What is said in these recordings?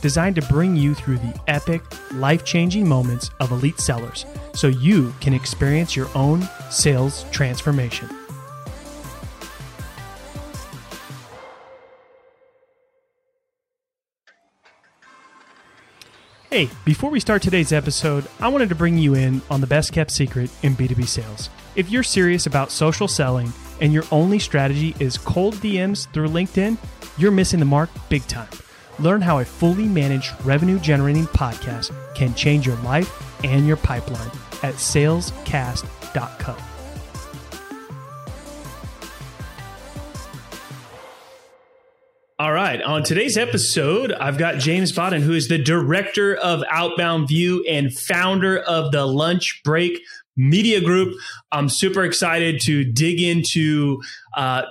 designed to bring you through the epic, life changing moments of elite sellers so you can experience your own sales transformation. Hey, before we start today's episode, I wanted to bring you in on the best kept secret in B2B sales. If you're serious about social selling and your only strategy is cold DMs through LinkedIn, you're missing the mark big time. Learn how a fully managed revenue generating podcast can change your life and your pipeline at salescast.co. All right. On today's episode, I've got James Bodden, who is the director of Outbound View and founder of the Lunch Break Media Group. I'm super excited to dig into uh,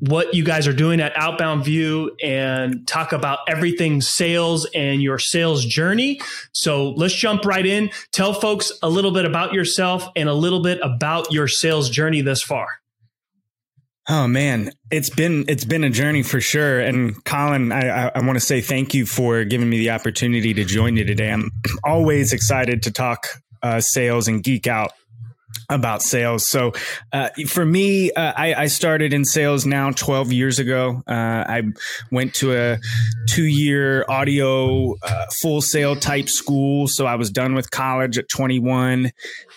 what you guys are doing at Outbound View and talk about everything sales and your sales journey. So let's jump right in. Tell folks a little bit about yourself and a little bit about your sales journey thus far. Oh man, it's been it's been a journey for sure. And Colin, I, I, I want to say thank you for giving me the opportunity to join you today. I'm always excited to talk uh, sales and geek out about sales. So uh, for me, uh, I, I, started in sales now 12 years ago. Uh, I went to a two year audio uh, Full Sail type school. So I was done with college at 21.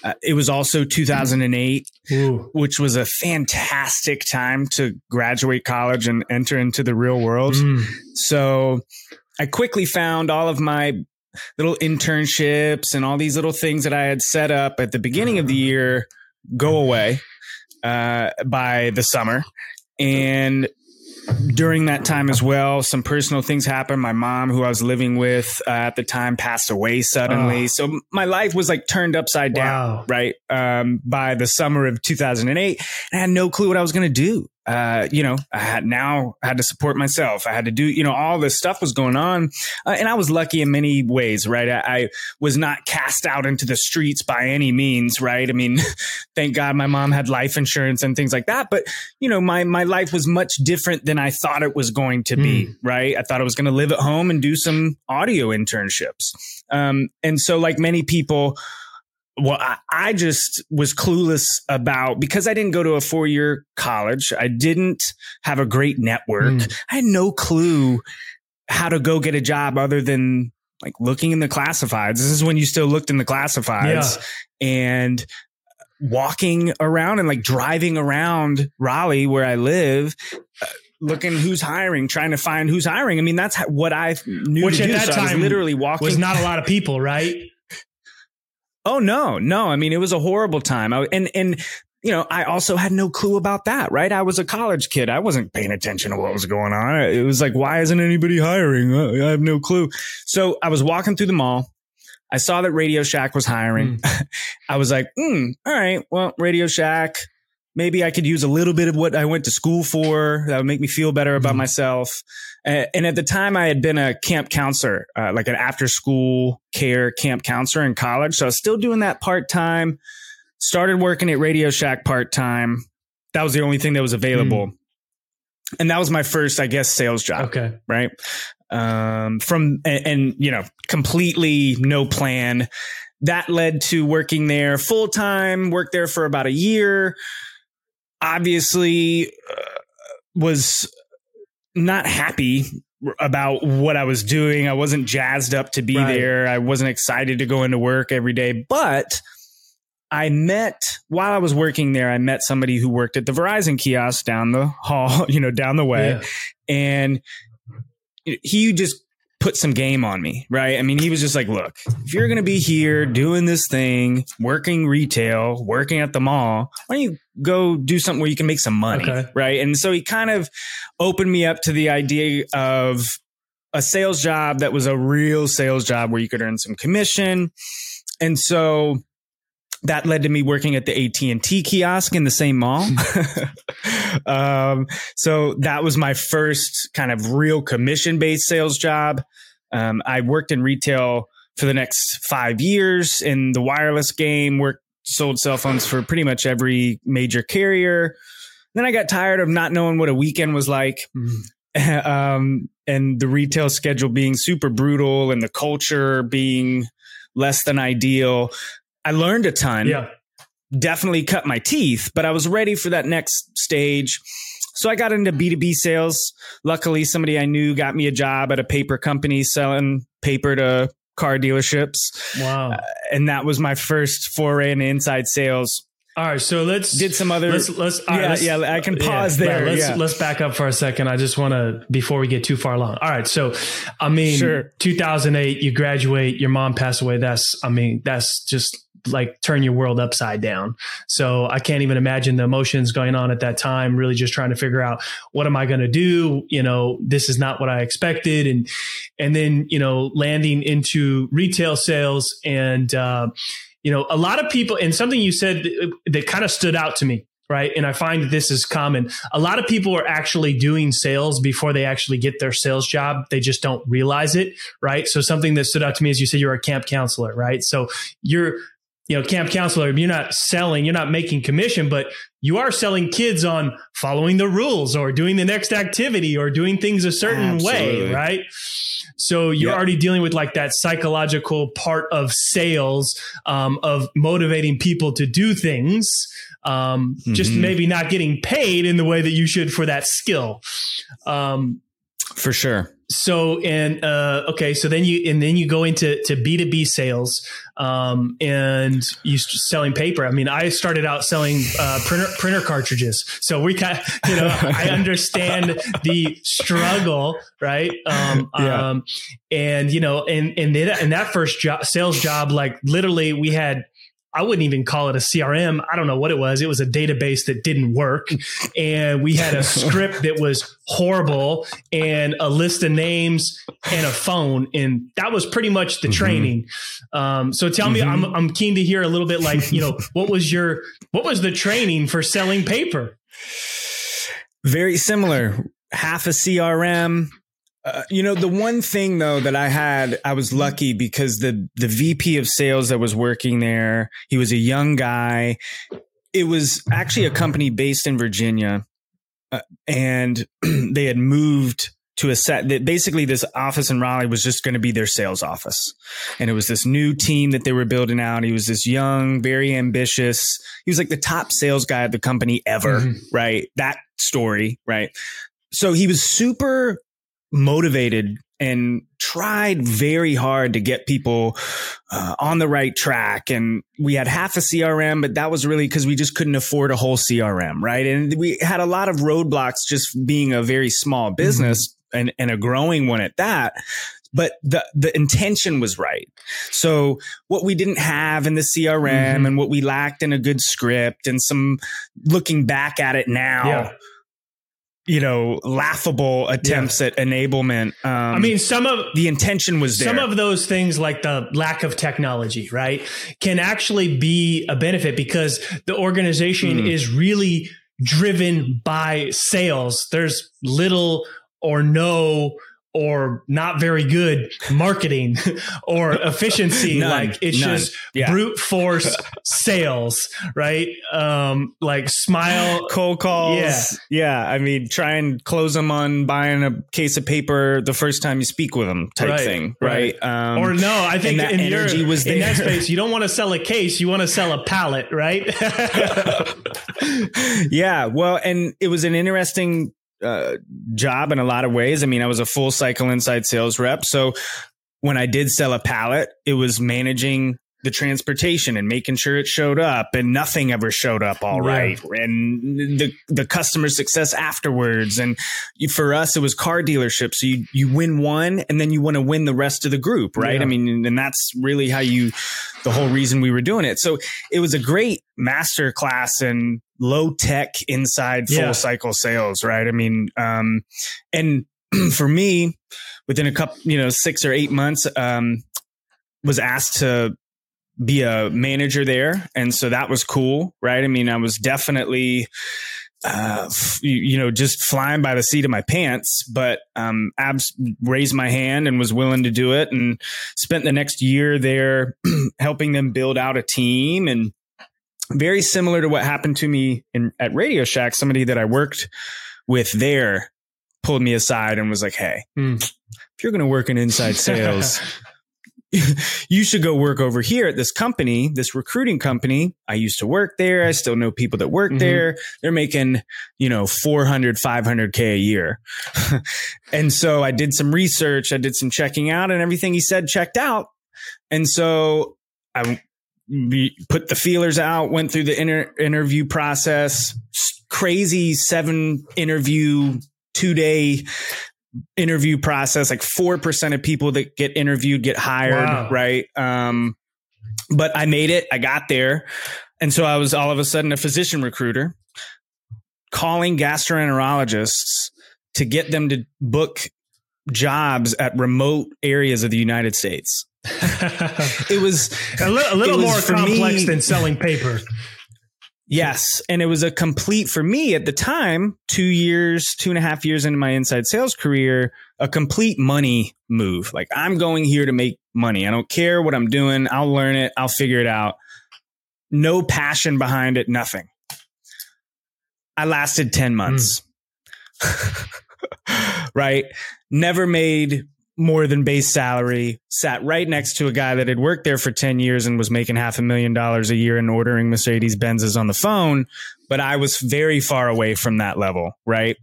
Uh, it was also 2008, Ooh. which was a fantastic time to graduate college and enter into the real world. Mm. So I quickly found all of my little internships and all these little things that I had set up at the beginning of the year go away uh, by the summer. And during that time as well, some personal things happened. My mom, who I was living with uh, at the time, passed away suddenly. Oh. So my life was like turned upside down, right? Um, by the summer of 2008. I had no clue what I was going to do uh, you know, I had now had to support myself. I had to do, you know, all this stuff was going on. Uh, and I was lucky in many ways, right? I, I, was not cast out into the streets by any means, right? I mean, thank God my mom had life insurance and things like that. But, you know, my, my life was much different than I thought it was going to be, mm. right? I thought I was going to live at home and do some audio internships. Um, and so like many people, well, I, I, just was clueless about because I didn't go to a four year college. I didn't have a great network. Mm. I had no clue how to go get a job other than like looking in the classifieds. This is when you still looked in the classifieds yeah. and walking around and like driving around Raleigh where I live. Uh, looking who's hiring, trying to find who's hiring. I mean, that's what I knew Which to at do. That so time literally walking. Was not a lot of people, right? Oh no, no. I mean, it was a horrible time. I, and and you know, I also had no clue about that. Right? I was a college kid. I wasn't paying attention to what was going on. It was like, why isn't anybody hiring? Uh, I have no clue. So I was walking through the mall. I saw that Radio Shack was hiring. Mm. I was like, hmm, all right, well, Radio Shack. Maybe I could use a little bit of what I went to school for. That would make me feel better about mm. myself. And at the time, I had been a camp counselor, uh, like an after school care camp counselor in college. So I was still doing that part time. Started working at Radio Shack part time. That was the only thing that was available. Mm. And that was my first, I guess, sales job. Okay. Right. Um, from, and, and, you know, completely no plan. That led to working there full time, worked there for about a year. Obviously, uh, was not happy about what I was doing. I wasn't jazzed up to be right. there. I wasn't excited to go into work every day, but I met while I was working there, I met somebody who worked at the Verizon kiosk down the hall, you know, down the way. Yeah. And he just put some game on me, right? I mean, he was just like, look, if you're going to be here doing this thing, working retail, working at the mall, why don't you go do something where you can make some money, okay. right? And so he kind of opened me up to the idea of a sales job that was a real sales job where you could earn some commission. And so that led to me working at the AT&T kiosk in the same mall. um, so that was my first kind of real commission based sales job. Um, I worked in retail for the next five years in the wireless game, worked, sold cell phones for pretty much every major carrier. Then I got tired of not knowing what a weekend was like. Mm. um, and the retail schedule being super brutal and the culture being less than ideal. I learned a ton. Yeah. Definitely cut my teeth, but I was ready for that next stage. So I got into B2B sales. Luckily, somebody I knew got me a job at a paper company selling paper to car dealerships. Wow. Uh, and that was my first foray into inside sales. All right, so let's did some other. Let's let's yeah let's, yeah. I can pause yeah, there. let's yeah. let's back up for a second. I just want to before we get too far along. All right, so I mean, sure. 2008, you graduate, your mom passed away. That's I mean, that's just like turn your world upside down. So I can't even imagine the emotions going on at that time, really just trying to figure out what am I going to do? You know, this is not what I expected. And, and then, you know, landing into retail sales and, uh, you know, a lot of people, and something you said that, that kind of stood out to me right? And I find that this is common. A lot of people are actually doing sales before they actually get their sales job. They just don't realize it, right? So something that stood out to me is you said you're a camp counselor, right? So you're you know, camp counselor, you're not selling, you're not making commission, but you are selling kids on following the rules or doing the next activity or doing things a certain Absolutely. way, right? So you're yep. already dealing with like that psychological part of sales, um, of motivating people to do things, um, mm-hmm. just maybe not getting paid in the way that you should for that skill. Um, for sure so and uh, okay so then you and then you go into to b2b sales um, and you selling paper. I mean i started out selling uh, printer printer cartridges. So we kind you know i understand the struggle right? Um, yeah. um, and you know and and, that, and that first job sales job like literally we had I wouldn't even call it a CRM. I don't know what it was. It was a database that didn't work. And we had a script that was horrible and a list of names and a phone. And that was pretty much the mm-hmm. training. Um, so tell mm-hmm. me, I'm, I'm keen to hear a little bit like, you know, what was your, what was the training for selling paper? Very similar. Half a CRM, uh, you know, the one thing though that I had, I was lucky because the the VP of sales that was working there, he was a young guy. It was actually a company based in Virginia, uh, and they had moved to a set that basically this office in Raleigh was just going to be their sales office. And it was this new team that they were building out. He was this young, very ambitious. He was like the top sales guy at the company ever, mm-hmm. right? That story, right? So he was super motivated and tried very hard to get people uh, on the right track. And we had half a CRM, but that was really because we just couldn't afford a whole CRM, right? And we had a lot of roadblocks just being a very small business mm-hmm. and, and a growing one at that. But the, the intention was right. So what we didn't have in the CRM mm-hmm. and what we lacked in a good script and some looking back at it now. Yeah you know, laughable attempts yeah. at enablement. Um, I mean, some of the intention was there. Some of those things, like the lack of technology, right, can actually be a benefit because the organization mm. is really driven by sales. There's little or no or not very good marketing or efficiency. None, like it's none. just yeah. brute force sales, right? Um, like smile, cold calls. Yeah. Yeah. I mean, try and close them on buying a case of paper the first time you speak with them type right, thing. Right. right. Um, or no, I think that in energy your, was there. in that space, you don't want to sell a case. You want to sell a pallet, right? yeah. Well, and it was an interesting uh, job in a lot of ways. I mean, I was a full cycle inside sales rep. So when I did sell a pallet, it was managing the transportation and making sure it showed up and nothing ever showed up all right, right and the the customer success afterwards and for us it was car dealerships so you you win one and then you want to win the rest of the group right Yeah. i mean and that's really how you the whole reason we were doing it so it was a great master class in low tech inside full Yeah. cycle sales right i mean um and for me within a couple you know 6 or 8 months um was asked to be a manager there and so that was cool right i mean i was definitely uh f- you, you know just flying by the seat of my pants but um abs raised my hand and was willing to do it and spent the next year there helping them build out a team and very similar to what happened to me in at radio shack somebody that i worked with there pulled me aside and was like hey Hmm. if you're going to work in inside sales you should go work over here at this company, this recruiting company. I used to work there. I still know people that work Mhm. there. They're making, you know, 400, 500 K a year. and so I did some research. I did some checking out and everything he said checked out. And so I put the feelers out, went through the inter- interview process, crazy seven interview, two day interview process. Like 4% of people that get interviewed get hired. Wow. Right. Um, but I made it. I got there. And so I was all of a sudden a physician recruiter calling gastroenterologists to get them to book jobs at remote areas of the United States. It was a, li- a little more complex me- than selling paper. Yes. And it was a complete, for me at the time, two years, two and a half years into my inside sales career, a complete money move. Like I'm going here to make money. I don't care what I'm doing. I'll learn it. I'll figure it out. No passion behind it. Nothing. I lasted 10 months. Hmm. right. Never made more than base salary, sat right next to a guy that had worked there for 10 years and was making half a million dollars a year and ordering Mercedes Benzes on the phone. But I was very far away from that level, right?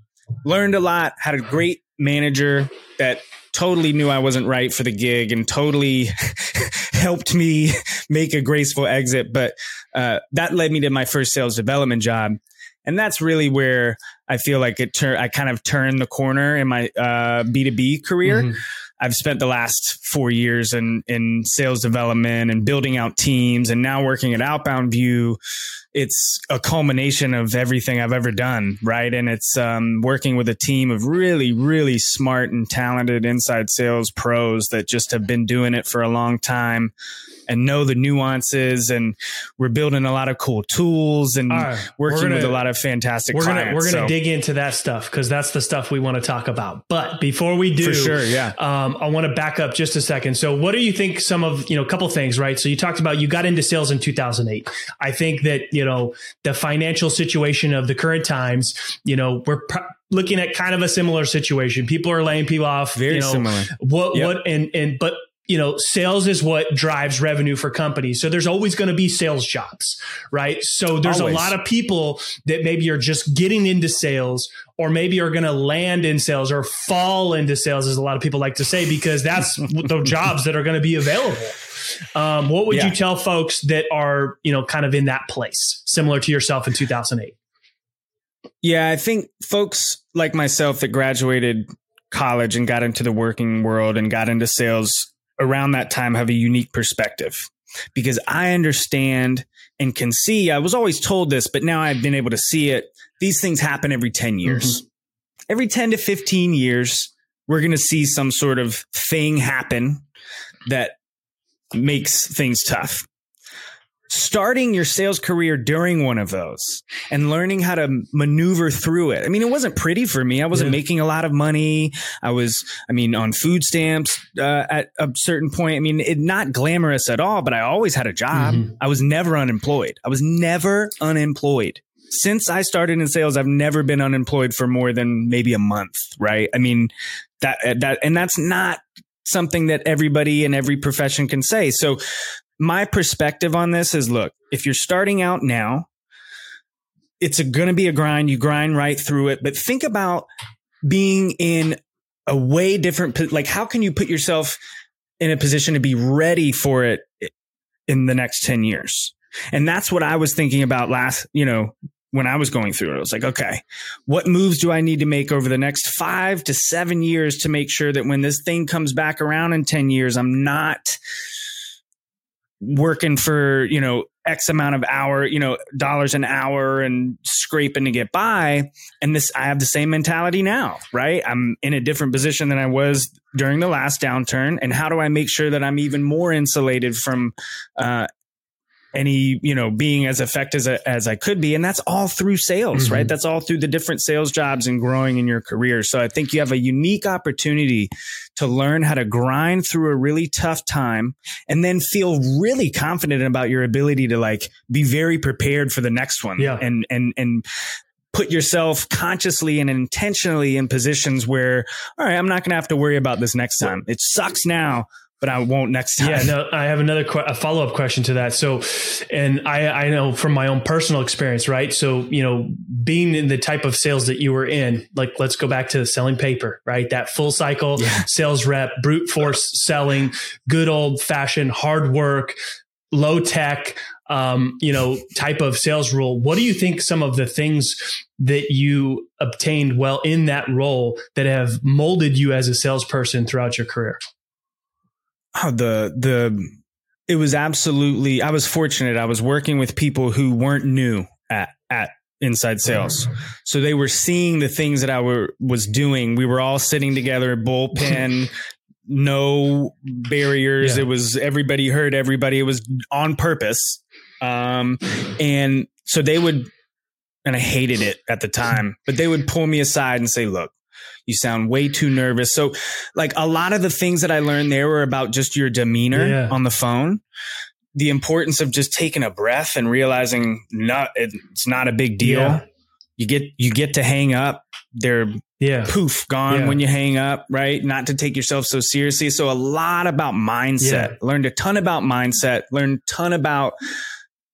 Learned a lot, had a great manager that totally knew I wasn't right for the gig and totally helped me make a graceful exit. But uh, that led me to my first sales development job. And that's really where I feel like it tur- I kind of turned the corner in my uh, B2B career. Mhm. I've spent the last four years in in sales development and building out teams, and now working at Outbound View. It's a culmination of everything I've ever done, right? And it's um, working with a team of really, really smart and talented inside sales pros that just have been doing it for a long time and know the nuances. And we're building a lot of cool tools and right. working gonna- with a lot of fantastic We're clients. gonna we're gonna So, dig into that stuff because that's the stuff we want to talk about. But before we do, for sure, yeah. um, I want to back up just a second. So, what do you think? Some of you know, a couple things, right? So, you talked about you got into sales in 2008. I think that you know the financial situation of the current times. You know, we're pr- looking at kind of a similar situation. People are laying people off. Very you know, similar. What Yep. what and and but you know, sales is what drives revenue for companies. So there's always going to be sales jobs, right? So there's Always. a lot of people that maybe are just getting into sales or maybe are going to land in sales or fall into sales, as a lot of people like to say, because that's the jobs that are going to be available. Um, what would Yeah. you tell folks that are, you know, kind of in that place, similar to yourself in 2008? Yeah, I think folks like myself that graduated college and got into the working world and got into sales around that time have a unique perspective because I understand and can see. I was always told this, but now I've been able to see it. These things happen every 10 mm-hmm. years. Every 10 to 15 years, we're going to see some sort of thing happen that makes things tough. Starting your sales career during one of those and learning how to maneuver through it. I mean, it wasn't pretty for me. I wasn't Yeah. making a lot of money. I was, I mean, on food stamps uh, at a certain point. I mean, it not glamorous at all, but I always had a job. Mhm. I was never unemployed. I was never unemployed. Since I started in sales, I've never been unemployed for more than maybe a month, right? I mean, that, that, and that's not something that everybody in every profession can say. So my perspective on this is look, if you're starting out now, it's going to be a grind. You grind right through it, but think about being in a way different, like how can you put yourself in a position to be ready for it in the next 10 years? And that's what I was thinking about last, you know, when I was going through it. I was like, okay, what moves do I need to make over the next five to seven years to make sure that when this thing comes back around in 10 years, I'm not working for, you know, X amount of hour, you know, dollars an hour and scraping to get by. And this, I have the same mentality now, right? I'm in a different position than I was during the last downturn. And how do I make sure that I'm even more insulated from, uh, any you know being as effective as, as I could be and that's all through sales mm-hmm. right that's all through the different sales jobs and growing in your career so I think you have a unique opportunity to learn how to grind through a really tough time and then feel really confident about your ability to like be very prepared for the next one yeah. and and and put yourself consciously and intentionally in positions where all right I'm not going to have to worry about this next time it sucks now but I won't next time. Yeah, no, I have another a follow up question to that. So, and I I know from my own personal experience, right? So, you know, being in the type of sales that you were in, like let's go back to selling paper, right? That full cycle yeah. sales rep, brute force selling, good old fashioned hard work, low tech, um, you know, type of sales role. What do you think some of the things that you obtained well in that role that have molded you as a salesperson throughout your career? Oh, the the it was absolutely I was fortunate. I was working with people who weren't new at at inside sales. So they were seeing the things that I were was doing. We were all sitting together, bullpen, no barriers. Yeah. It was everybody heard everybody. It was on purpose. Um, and so they would, and I hated it at the time, but they would pull me aside and say, look, you sound way too nervous. So like a lot of the things that I learned there were about just your demeanor yeah. on the phone. The importance of just taking a breath and realizing not it's not a big deal. Yeah. You get you get to hang up. They're yeah. poof gone yeah. when you hang up, right? Not to take yourself so seriously. So a lot about mindset. Learned a ton about mindset. Learned a ton about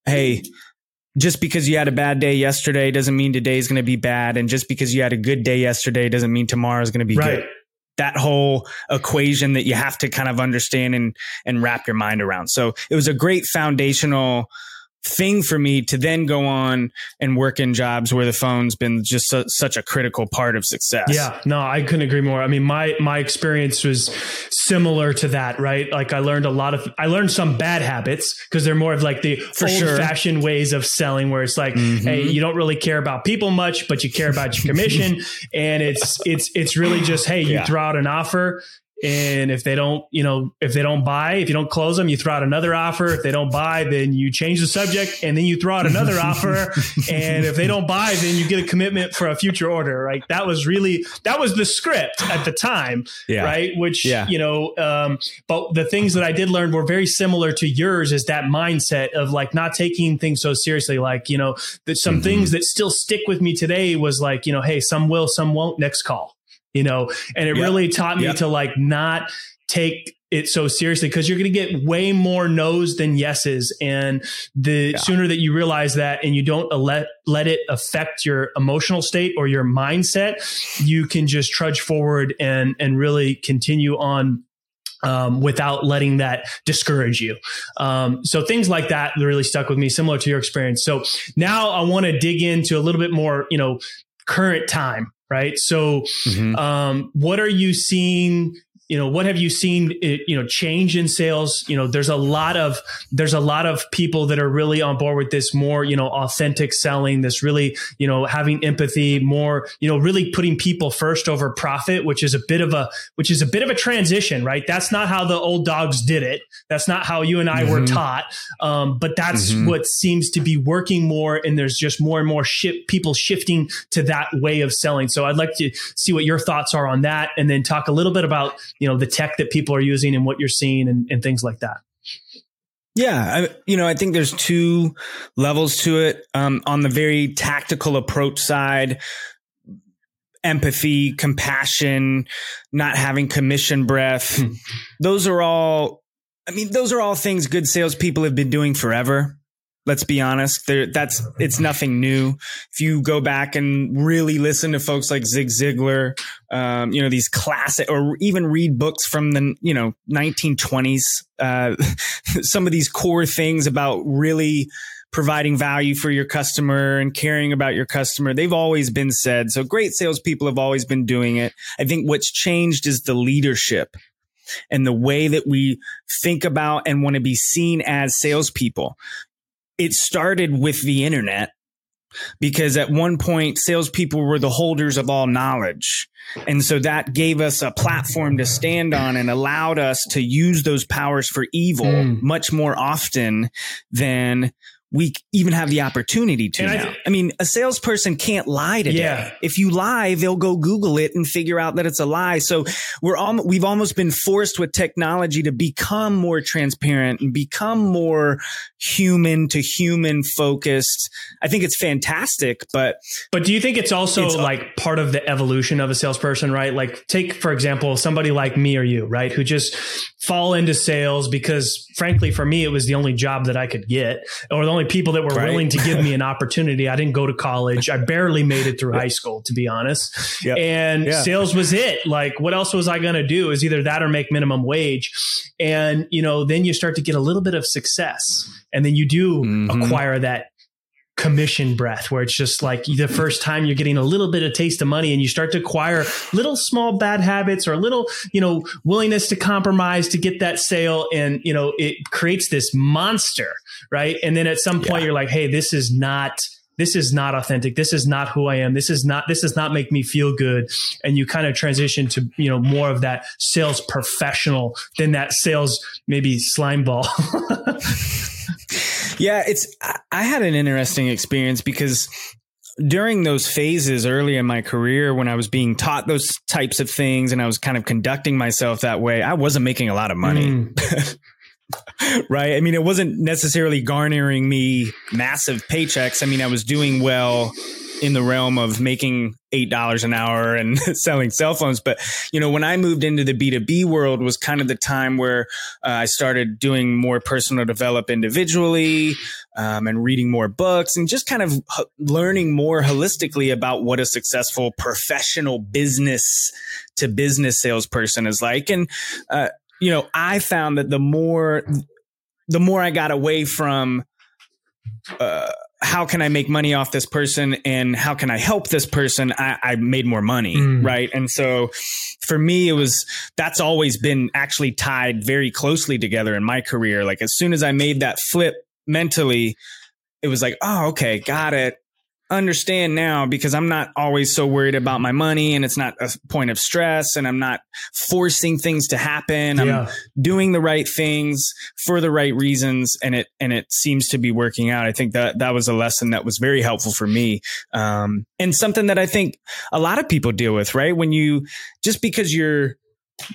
hey, just because you had a bad day yesterday doesn't mean today is going to be bad. And just because you had a good day yesterday doesn't mean tomorrow is going to be right. good. That whole equation that you have to kind of understand and, and wrap your mind around. So it was a great foundational thing for me to then go on and work in jobs where the phone's been just su- such a critical part of success. Yeah, no, I couldn't agree more. I mean, my my experience was similar to that, right? Like I learned a lot of I learned some bad habits because they're more of like the old sure. fashioned ways of selling where it's like, mm-hmm. hey, you don't really care about people much, but you care about your commission and it's it's it's really just hey, you yeah. throw out an offer and if they don't, you know, if they don't buy, if you don't close them, you throw out another offer. If they don't buy, then you change the subject and then you throw out another offer. And if they don't buy, then you get a commitment for a future order. Right. That was really, that was the script at the time. Yeah. Right. Which, yeah. you know, um, but the things that I did learn were very similar to yours is that mindset of like not taking things so seriously. Like, you know, that some mm-hmm. things that still stick with me today was like, you know, hey, some will, some won't next call you know, and it yep. really taught me yep. to like not take it so seriously because you're going to get way more no's than yeses. And the yeah. sooner that you realize that and you don't let, let it affect your emotional state or your mindset, you can just trudge forward and, and really continue on um, without letting that discourage you. Um, so things like that really stuck with me, similar to your experience. So now I want to dig into a little bit more, you know, current time right? So, mm-hmm. um, what are you seeing you know what have you seen you know change in sales? You know there's a lot of there's a lot of people that are really on board with this more you know authentic selling this really you know having empathy more you know really putting people first over profit which is a bit of a which is a bit of a transition right? That's not how the old dogs did it. That's not how you and i mm-hmm. were taught. Um, but that's mm-hmm. what seems to be working more and there's just more and more ship people shifting to that way of selling. So i'd like to see what your thoughts are on that and then talk a little bit about you know the tech that people are using and what you're seeing and, and things like that yeah, I, you know, I think there's two levels to it. Um, on the very tactical approach side, empathy, compassion, not having commission breath. Hmm. those are all, I mean, those are all things good salespeople have been doing forever. Let's be honest. There, that's it's nothing new. If you go back and really listen to folks like Zig Ziglar, um, you know these classic, or even read books from the you know 1920s. Uh, some of these core things about really providing value for your customer and caring about your customer. They've always been said. So great salespeople have always been doing it. I think what's changed is the leadership and the way that we think about and want to be seen as salespeople it started with the internet because at one point salespeople were the holders of all knowledge. And so that gave us a platform to stand on and allowed us to use those powers for evil mm. much more often than we even have the opportunity to now. I, I, mean, a salesperson can't lie today. Yeah. If you lie, they'll go Google it and figure out that it's a lie. So we're all, we've almost been forced with technology to become more transparent and become more human to human focused. I think it's fantastic, but but do you think it's also it's, like part of the evolution of a salesperson, right? Like take for example somebody like me or you, right, who just fall into sales because frankly for me it was the only job that I could get or the only people that were right. willing to give me an opportunity. I didn't go to college. I barely made it through high school to be honest. Yep. And yeah. sales was it. Like what else was I going to do? Is either that or make minimum wage. And you know, then you start to get a little bit of success and then you do mm-hmm. acquire that commission breath where it's just like the first time you're getting a little bit of taste of money and you start to acquire little small bad habits or a little you know willingness to compromise to get that sale. And you know it creates this monster right? And then at some point yeah. you're like hey this is not this is not authentic. This is not who i am. This is not this does not make me feel good. And you kind of transition to you know more of that sales professional than that sales maybe slime ball Yeah, it's I had an interesting experience because during those phases early in my career when I was being taught those types of things and I was kind of conducting myself that way, I wasn't making a lot of money. Mm. right? I mean, it wasn't necessarily garnering me massive paychecks. I mean, I was doing well in the realm of making eight dollars an hour and selling cell phones. But you know, when I moved into the B two B world, was kind of the time where uh, I started doing more personal develop individually um, and reading more books and just kind of h- learning more holistically about what a successful professional business to business salesperson is like. And uh, you know, I found that the more the more I got away from uh, how can I make money off this person and how can I help this person? I, I made more money. Mm. Right. And so for me, it was, that's always been actually tied very closely together in my career. Like as soon as I made that flip mentally, it was like, oh, okay, got it understand now because I'm not always so worried about my money and it's not a point of stress and I'm not forcing things to happen. Yeah. I'm doing the right things for the right reasons and it and it seems to be working out. I think that that was a lesson that was very helpful for me. Um, and something that I think a lot of people deal with, right? When you just because you're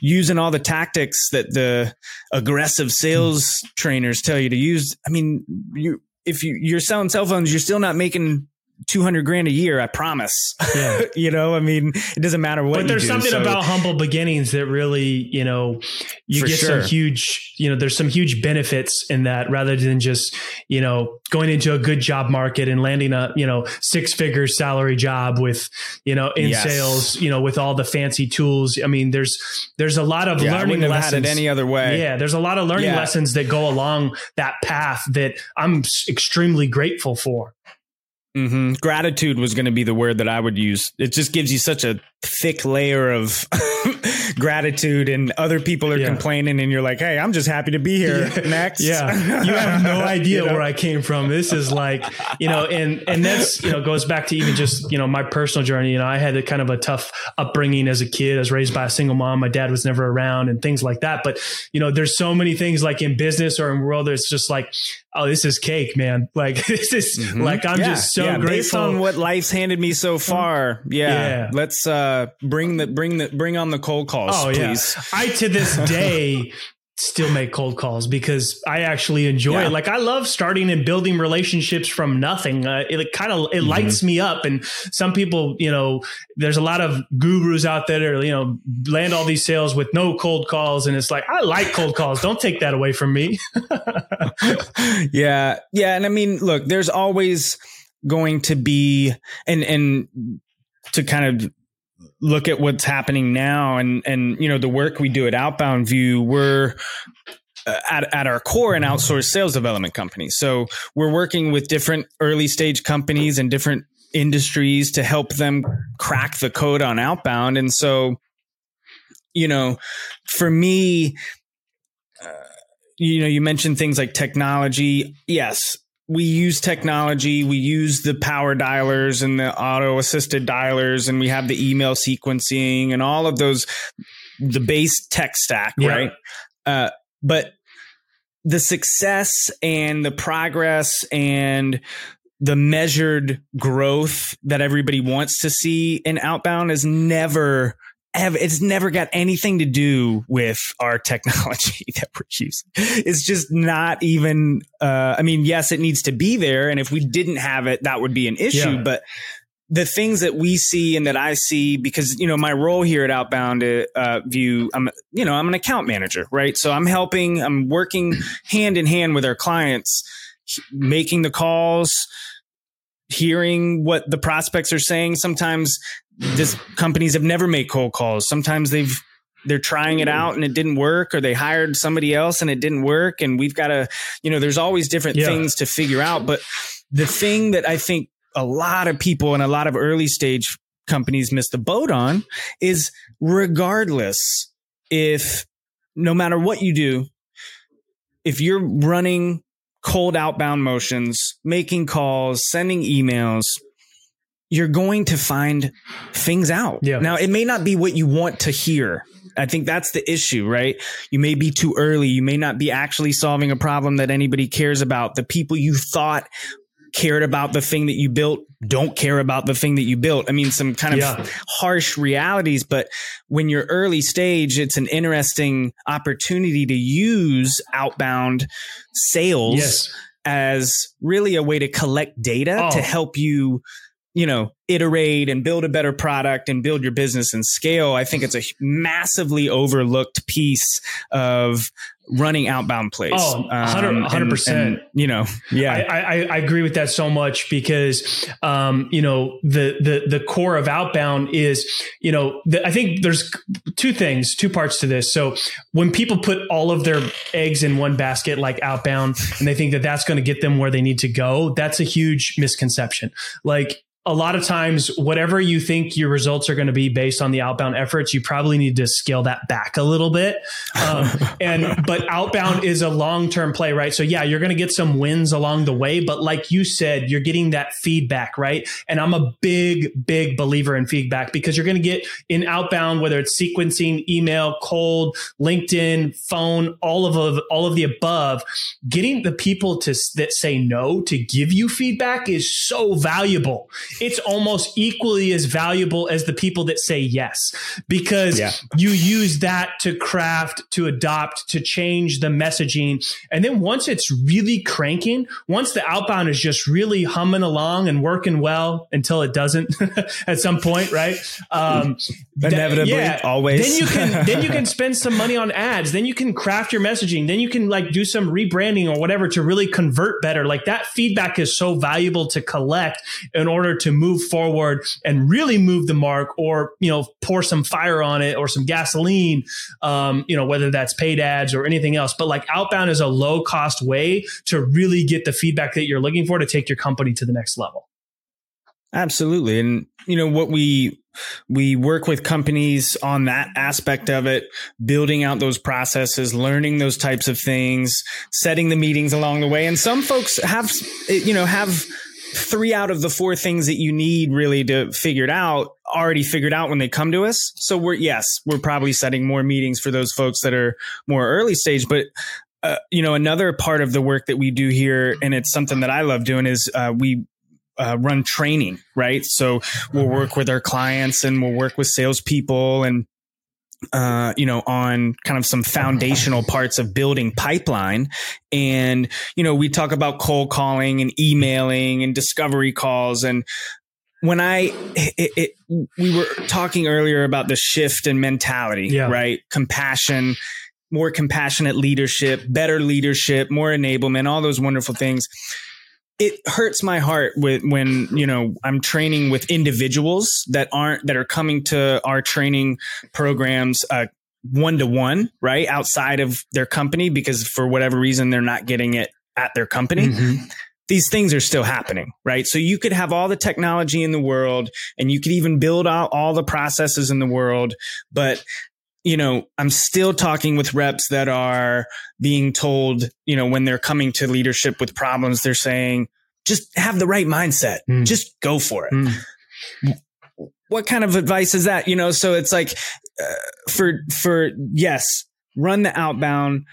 using all the tactics that the aggressive sales trainers tell you to use, I mean, you if you, you're selling cell phones, you're still not making 200 grand a year, I promise. Yeah. you know, I mean, it doesn't matter what But there's do, something so. about humble beginnings that really, you know, you For get sure. some huge, you know, there's some huge benefits in that rather than just, you know, going into a good job market and landing a, you know, six figure salary job with, you know, in yes. sales, you know, with all the fancy tools. I mean, there's, there's a lot of yeah, learning lessons. any other way. Yeah. There's a lot of learning yeah. lessons that go along that path that I'm extremely grateful for. Mm-hmm. Gratitude was going to be the word that I would use. It just gives you such a thick layer of gratitude, and other people are yeah. complaining, and you're like, "Hey, I'm just happy to be here." Yeah. Next, yeah, you have no idea you know? where I came from. This is like, you know, and and that's you know goes back to even just you know my personal journey. You know, I had a kind of a tough upbringing as a kid. I was raised by a single mom. My dad was never around, and things like that. But you know, there's so many things like in business or in world. It's just like oh, this is cake, man. Like this is mm-hmm. like I'm yeah, just so grateful. Based on what life's handed me so far, yeah. yeah. Let's uh bring the bring the bring on the cold calls, oh, please. Yeah. I to this day still make cold calls because I actually enjoy yeah. it. Like I love starting and building relationships from nothing. Uh, it kind of it mm-hmm. lights me up. And some people, you know, there's a lot of gurus out there that you know land all these sales with no cold calls, and it's like I like cold calls. Don't take that away from me. yeah, yeah, and I mean, look, there's always going to be and and to kind of look at what's happening now and and you know the work we do at outbound view we're uh, at, at our core an outsourced sales development company. So we're working with different early stage companies and different industries to help them crack the code on outbound. And so you know for me uh, you know you mentioned things like technology. Yes we use technology. We use the power dialers and the auto assisted dialers, and we have the email sequencing and all of those, the base tech stack, yeah. right? Uh, but the success and the progress and the measured growth that everybody wants to see in outbound is never have it's never got anything to do with our technology that we're using. It's just not even uh, I mean, yes, it needs to be there and if we didn't have it, that would be an issue, yeah. but the things that we see and that I see, because you know my role here at Outbound uh, View, I'm you know I'm an account manager, right? So I'm helping, I'm working hand in hand with our clients, making the calls, hearing what the prospects are saying. Sometimes this companies have never made cold calls. Sometimes they've they're trying it out and it didn't work or they hired somebody else and it didn't work and we've got to you know there's always different yeah. things to figure out but the thing that i think a lot of people and a lot of early stage companies miss the boat on is regardless if no matter what you do if you're running cold outbound motions making calls sending emails you're going to find things out. Yeah. Now, it may not be what you want to hear. I think that's the issue, right? You may be too early. You may not be actually solving a problem that anybody cares about. The people you thought cared about the thing that you built don't care about the thing that you built. I mean, some kind of yeah. harsh realities, but when you're early stage, it's an interesting opportunity to use outbound sales yes. as really a way to collect data oh. to help you you know, iterate and build a better product and build your business and scale. I think it's a massively overlooked piece of running outbound plays. Oh, 100 percent. You know, yeah, I, I, I, agree with that so much because, um, you know, the the the core of outbound is, you know, the, I think there's two things, two parts to this. So when people put all of their eggs in one basket, like outbound, and they think that that's going to get them where they need to go, that's a huge misconception. Like a lot of times, whatever you think your results are going to be based on the outbound efforts, you probably need to scale that back a little bit. Um, and but outbound is a long term play, right? So yeah, you're going to get some wins along the way, but like you said, you're getting that feedback, right? And I'm a big, big believer in feedback because you're going to get in outbound, whether it's sequencing, email, cold, LinkedIn, phone, all of all of the above. Getting the people to that say no to give you feedback is so valuable it's almost equally as valuable as the people that say yes because yeah. you use that to craft, to adopt, to change the messaging. And then once it's really cranking, once the outbound is just really humming along and working well until it doesn't at some point, right? Um, Inevitably, yeah, always. Then you can then you can spend some money on ads. Then you can craft your messaging. Then you can like do some rebranding or whatever to really convert better. Like that feedback is so valuable to collect in order to move forward and really move the mark or, you know, pour some fire on it or some gasoline, um, you know, whether that's paid ads or anything else. But like outbound is a low cost way to really get the feedback that you're looking for to take your company to the next level. Absolutely. And, you know, what we, we work with companies on that aspect of it, building out those processes, learning those types of things, setting the meetings along the way. And some folks have, you know, have three out of the four things that you need really to figure it out already figured out when they come to us. So we're, yes, we're probably setting more meetings for those folks that are more early stage, but uh, you know, another part of the work that we do here, and it's something that I love doing is, uh, we, uh, run training, right? So we'll work with our clients and we'll work with salespeople and uh, you know, on kind of some foundational parts of building pipeline. And, you know, we talk about cold calling and emailing and discovery calls. And when I, it, it, we were talking earlier about the shift in mentality, yeah. right? Compassion, more compassionate leadership, better leadership, more enablement, all those wonderful things it hurts my heart with when you know i'm training with individuals that aren't that are coming to our training programs uh, one to one right outside of their company because for whatever reason they're not getting it at their company mm-hmm. these things are still happening right so you could have all the technology in the world and you could even build out all the processes in the world but you know, I'm still talking with reps that are being told, you know, when they're coming to leadership with problems, they're saying, just have the right mindset. Mm. Just go for it. Mm. What kind of advice is that? You know, so it's like, uh, for, for, yes, run the outbound,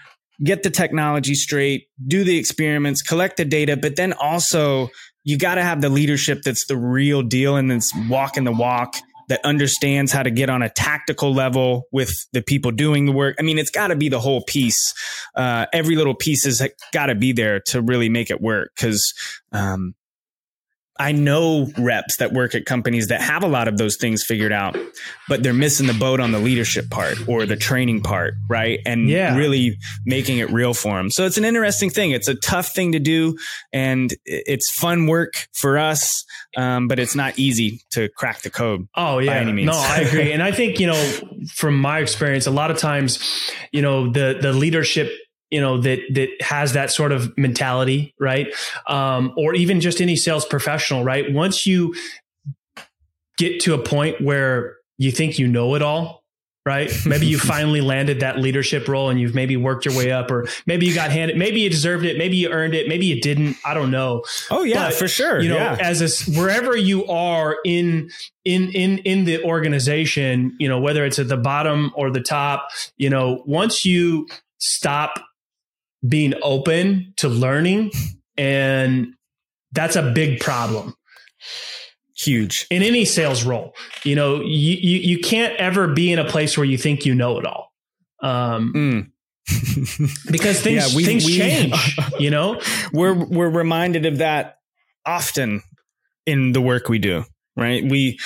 get the technology straight, do the experiments, collect the data, but then also you got to have the leadership that's the real deal and that's walking the walk that understands how to get on a tactical level with the people doing the work. I mean, it's got to be the whole piece. Uh, every little piece has got to be there to really make it work. Cause, um, I know reps that work at companies that have a lot of those things figured out, but they're missing the boat on the leadership part or the training part, right? And yeah. really making it real for them. So it's an interesting thing. It's a tough thing to do, and it's fun work for us, um, but it's not easy to crack the code. Oh yeah, no, I agree, and I think you know from my experience, a lot of times, you know, the the leadership you know that that has that sort of mentality right? Um, or even just any sales professional right? Once you get to a point where you think you know it all right? Maybe you finally landed that leadership role and you've maybe worked your way up or maybe you got handed maybe you deserved it maybe you earned it maybe you didn't i don't know. Oh yeah but, for sure you know yeah. as a wherever you are in in in in the organization you know whether it's at the bottom or the top you know once you stop being open to learning. And that's a big problem. Huge. In any sales role. You know, you, you, you can't ever be in a place where you think you know it all. Um, mm. because things yeah, we, things we, change, you know? We're we're reminded of that often in the work we do, right? We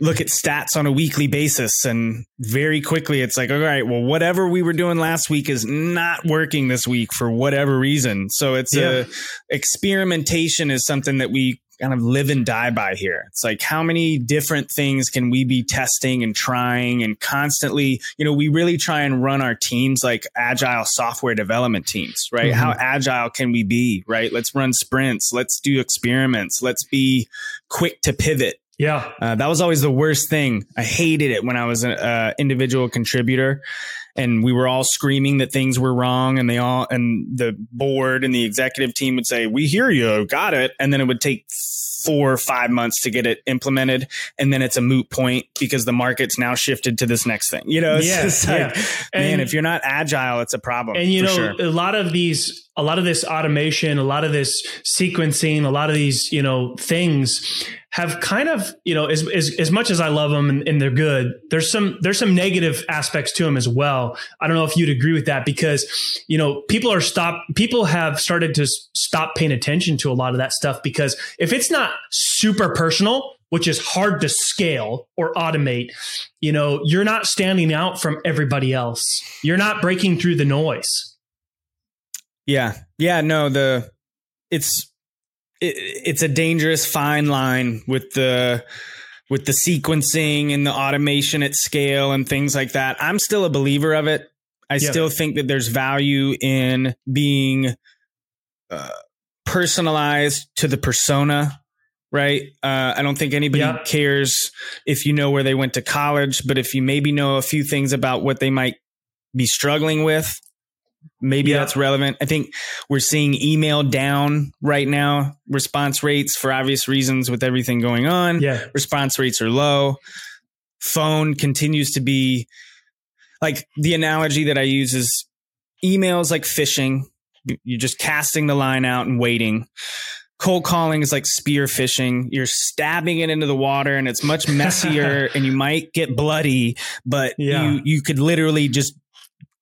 look at stats on a weekly basis and very quickly it's like all right well whatever we were doing last week is not working this week for whatever reason. So it's yeah. a experimentation is something that we kind of live and die by here. It's like how many different things can we be testing and trying and constantly you know we really try and run our teams like agile software development teams right? Mm-hmm. how agile can we be right? Let's run sprints. Let's do experiments. Let's be quick to pivot yeah. Uh, that was always the worst thing. I hated it when I was an uh, individual contributor and we were all screaming that things were wrong and they all, and the board and the executive team would say, we hear you, got it. And then it would take four or five months to get it implemented. And then it's a moot point because the market's now shifted to this next thing. You know, it's yeah, just like, yeah. man, and, if you're not agile, it's a problem. And you know, sure. a lot of these, a lot of this automation, a lot of this sequencing, a lot of these, you know, things have kind of, you know, as, as, as much as I love them and, and, they're good, there's some, there's some negative aspects to them as well. I don't know if you'd agree with that because, you know, people are stop, people have started to stop paying attention to a lot of that stuff because if it's not super personal, which is hard to scale or automate, you know, you're not standing out from everybody else. You're not breaking through the noise. Yeah. Yeah. No, the, it's, it, it's a dangerous fine line with the with the sequencing and the automation at scale and things like that. I'm still a believer of it. I yeah. still think that there's value in being uh, personalized to the persona, right? Uh, I don't think anybody yeah. cares if you know where they went to college, but if you maybe know a few things about what they might be struggling with, maybe yeah. that's relevant. I think we're seeing email down right now. Response rates, for obvious reasons, with everything going on. Yeah. Response rates are low. Phone continues to be like the analogy that I use is emails like fishing. You're just casting the line out and waiting. cold calling is like spear fishing. You're stabbing it into the water and it's much messier and you might get bloody, but yeah. you, you could literally just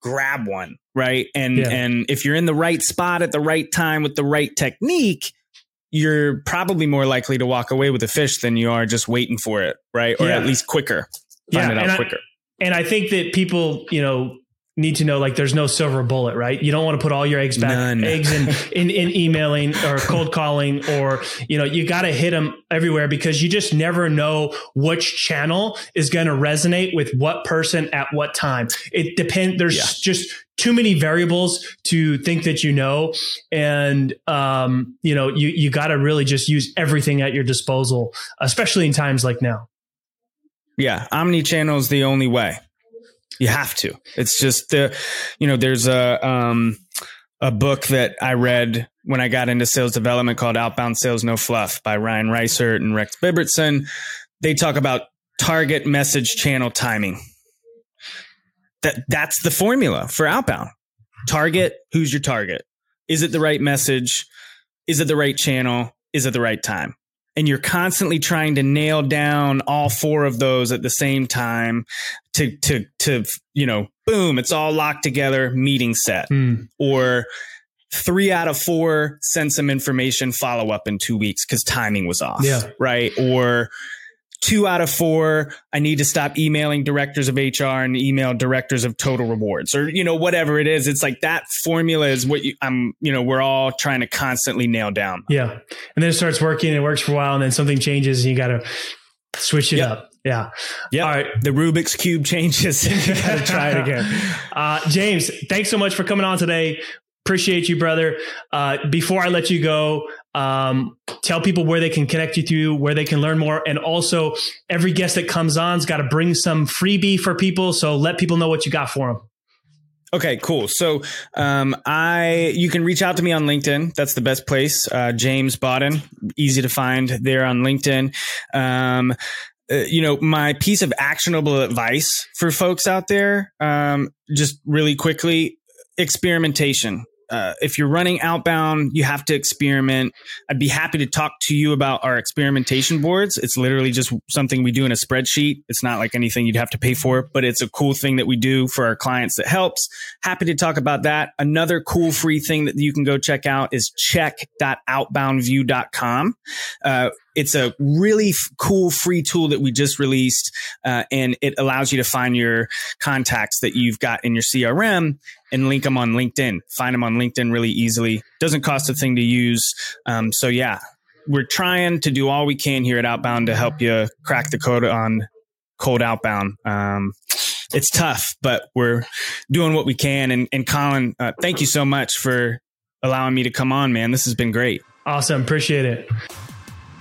grab one. Right. And, yeah. and if you're in the right spot at the right time with the right technique, you're probably more likely to walk away with a fish than you are just waiting for it. Right. Or yeah. at least quicker. Find yeah, it out quicker. I, and I think that people, you know, need to know like there's no silver bullet, right? You don't want to put all your eggs back, None. eggs in, in, in emailing or cold calling, or you know, you got to hit them everywhere because you just never know which channel is going to resonate with what person at what time. It depends. There's yeah. just too many variables to think that you know, and um, you know, you you got to really just use everything at your disposal, especially in times like now. Yeah, omni channel is the only way. You have to. It's just the, you know, there's a um, a book that I read when I got into sales development called Outbound Sales No Fluff by Ryan Reisert and Rex Biberston. They talk about target message channel timing. That that's the formula for outbound. Target, who's your target? Is it the right message? Is it the right channel? Is it the right time? And you're constantly trying to nail down all four of those at the same time to to to you know boom it's all locked together meeting set. Mm. or three out of four send some information follow up in two weeks because timing was off yeah. right? Or two out of four, I need to stop emailing directors of HR and email directors of total rewards or, you know, whatever it is. It's like that formula is what you, I'm, you know, we're all trying to constantly nail down. Yeah. And then it starts working. It works for a while and then something changes and you got to switch it yep. up. Yeah. Yeah. All right. The Rubik's cube changes. you got to try it again. Uh, James, thanks so much for coming on today. Appreciate you, brother. Uh, before I let you go, um, tell people where they can connect you to, where they can learn more. And also, every guest that comes on's got to bring some freebie for people. So let people know what you got for them. Okay, cool. So, um, I you can reach out to me on LinkedIn. That's the best place. Uh, James Bawden, easy to find there on LinkedIn. Um, uh, you know, my piece of actionable advice for folks out there, um, just really quickly, experimentation uh, if you're running outbound, you have to experiment. I'd be happy to talk to you about our experimentation boards. It's literally just something we do in a spreadsheet. It's not like anything you'd have to pay for, but it's a cool thing that we do for our clients that helps. Happy to talk about that. Another cool free thing that you can go check out is check.outboundview.com. Uh, it's a really f- cool free tool that we just released, uh, and it allows you to find your contacts that you've got in your CRM and link them on LinkedIn. Find them on LinkedIn really easily. Doesn't cost a thing to use. Um, so yeah, we're trying to do all we can here at Outbound to help you crack the code on cold outbound. Um, it's tough, but we're doing what we can. And, and Colin, uh, thank you so much for allowing me to come on, man. This has been great. Awesome. Appreciate it.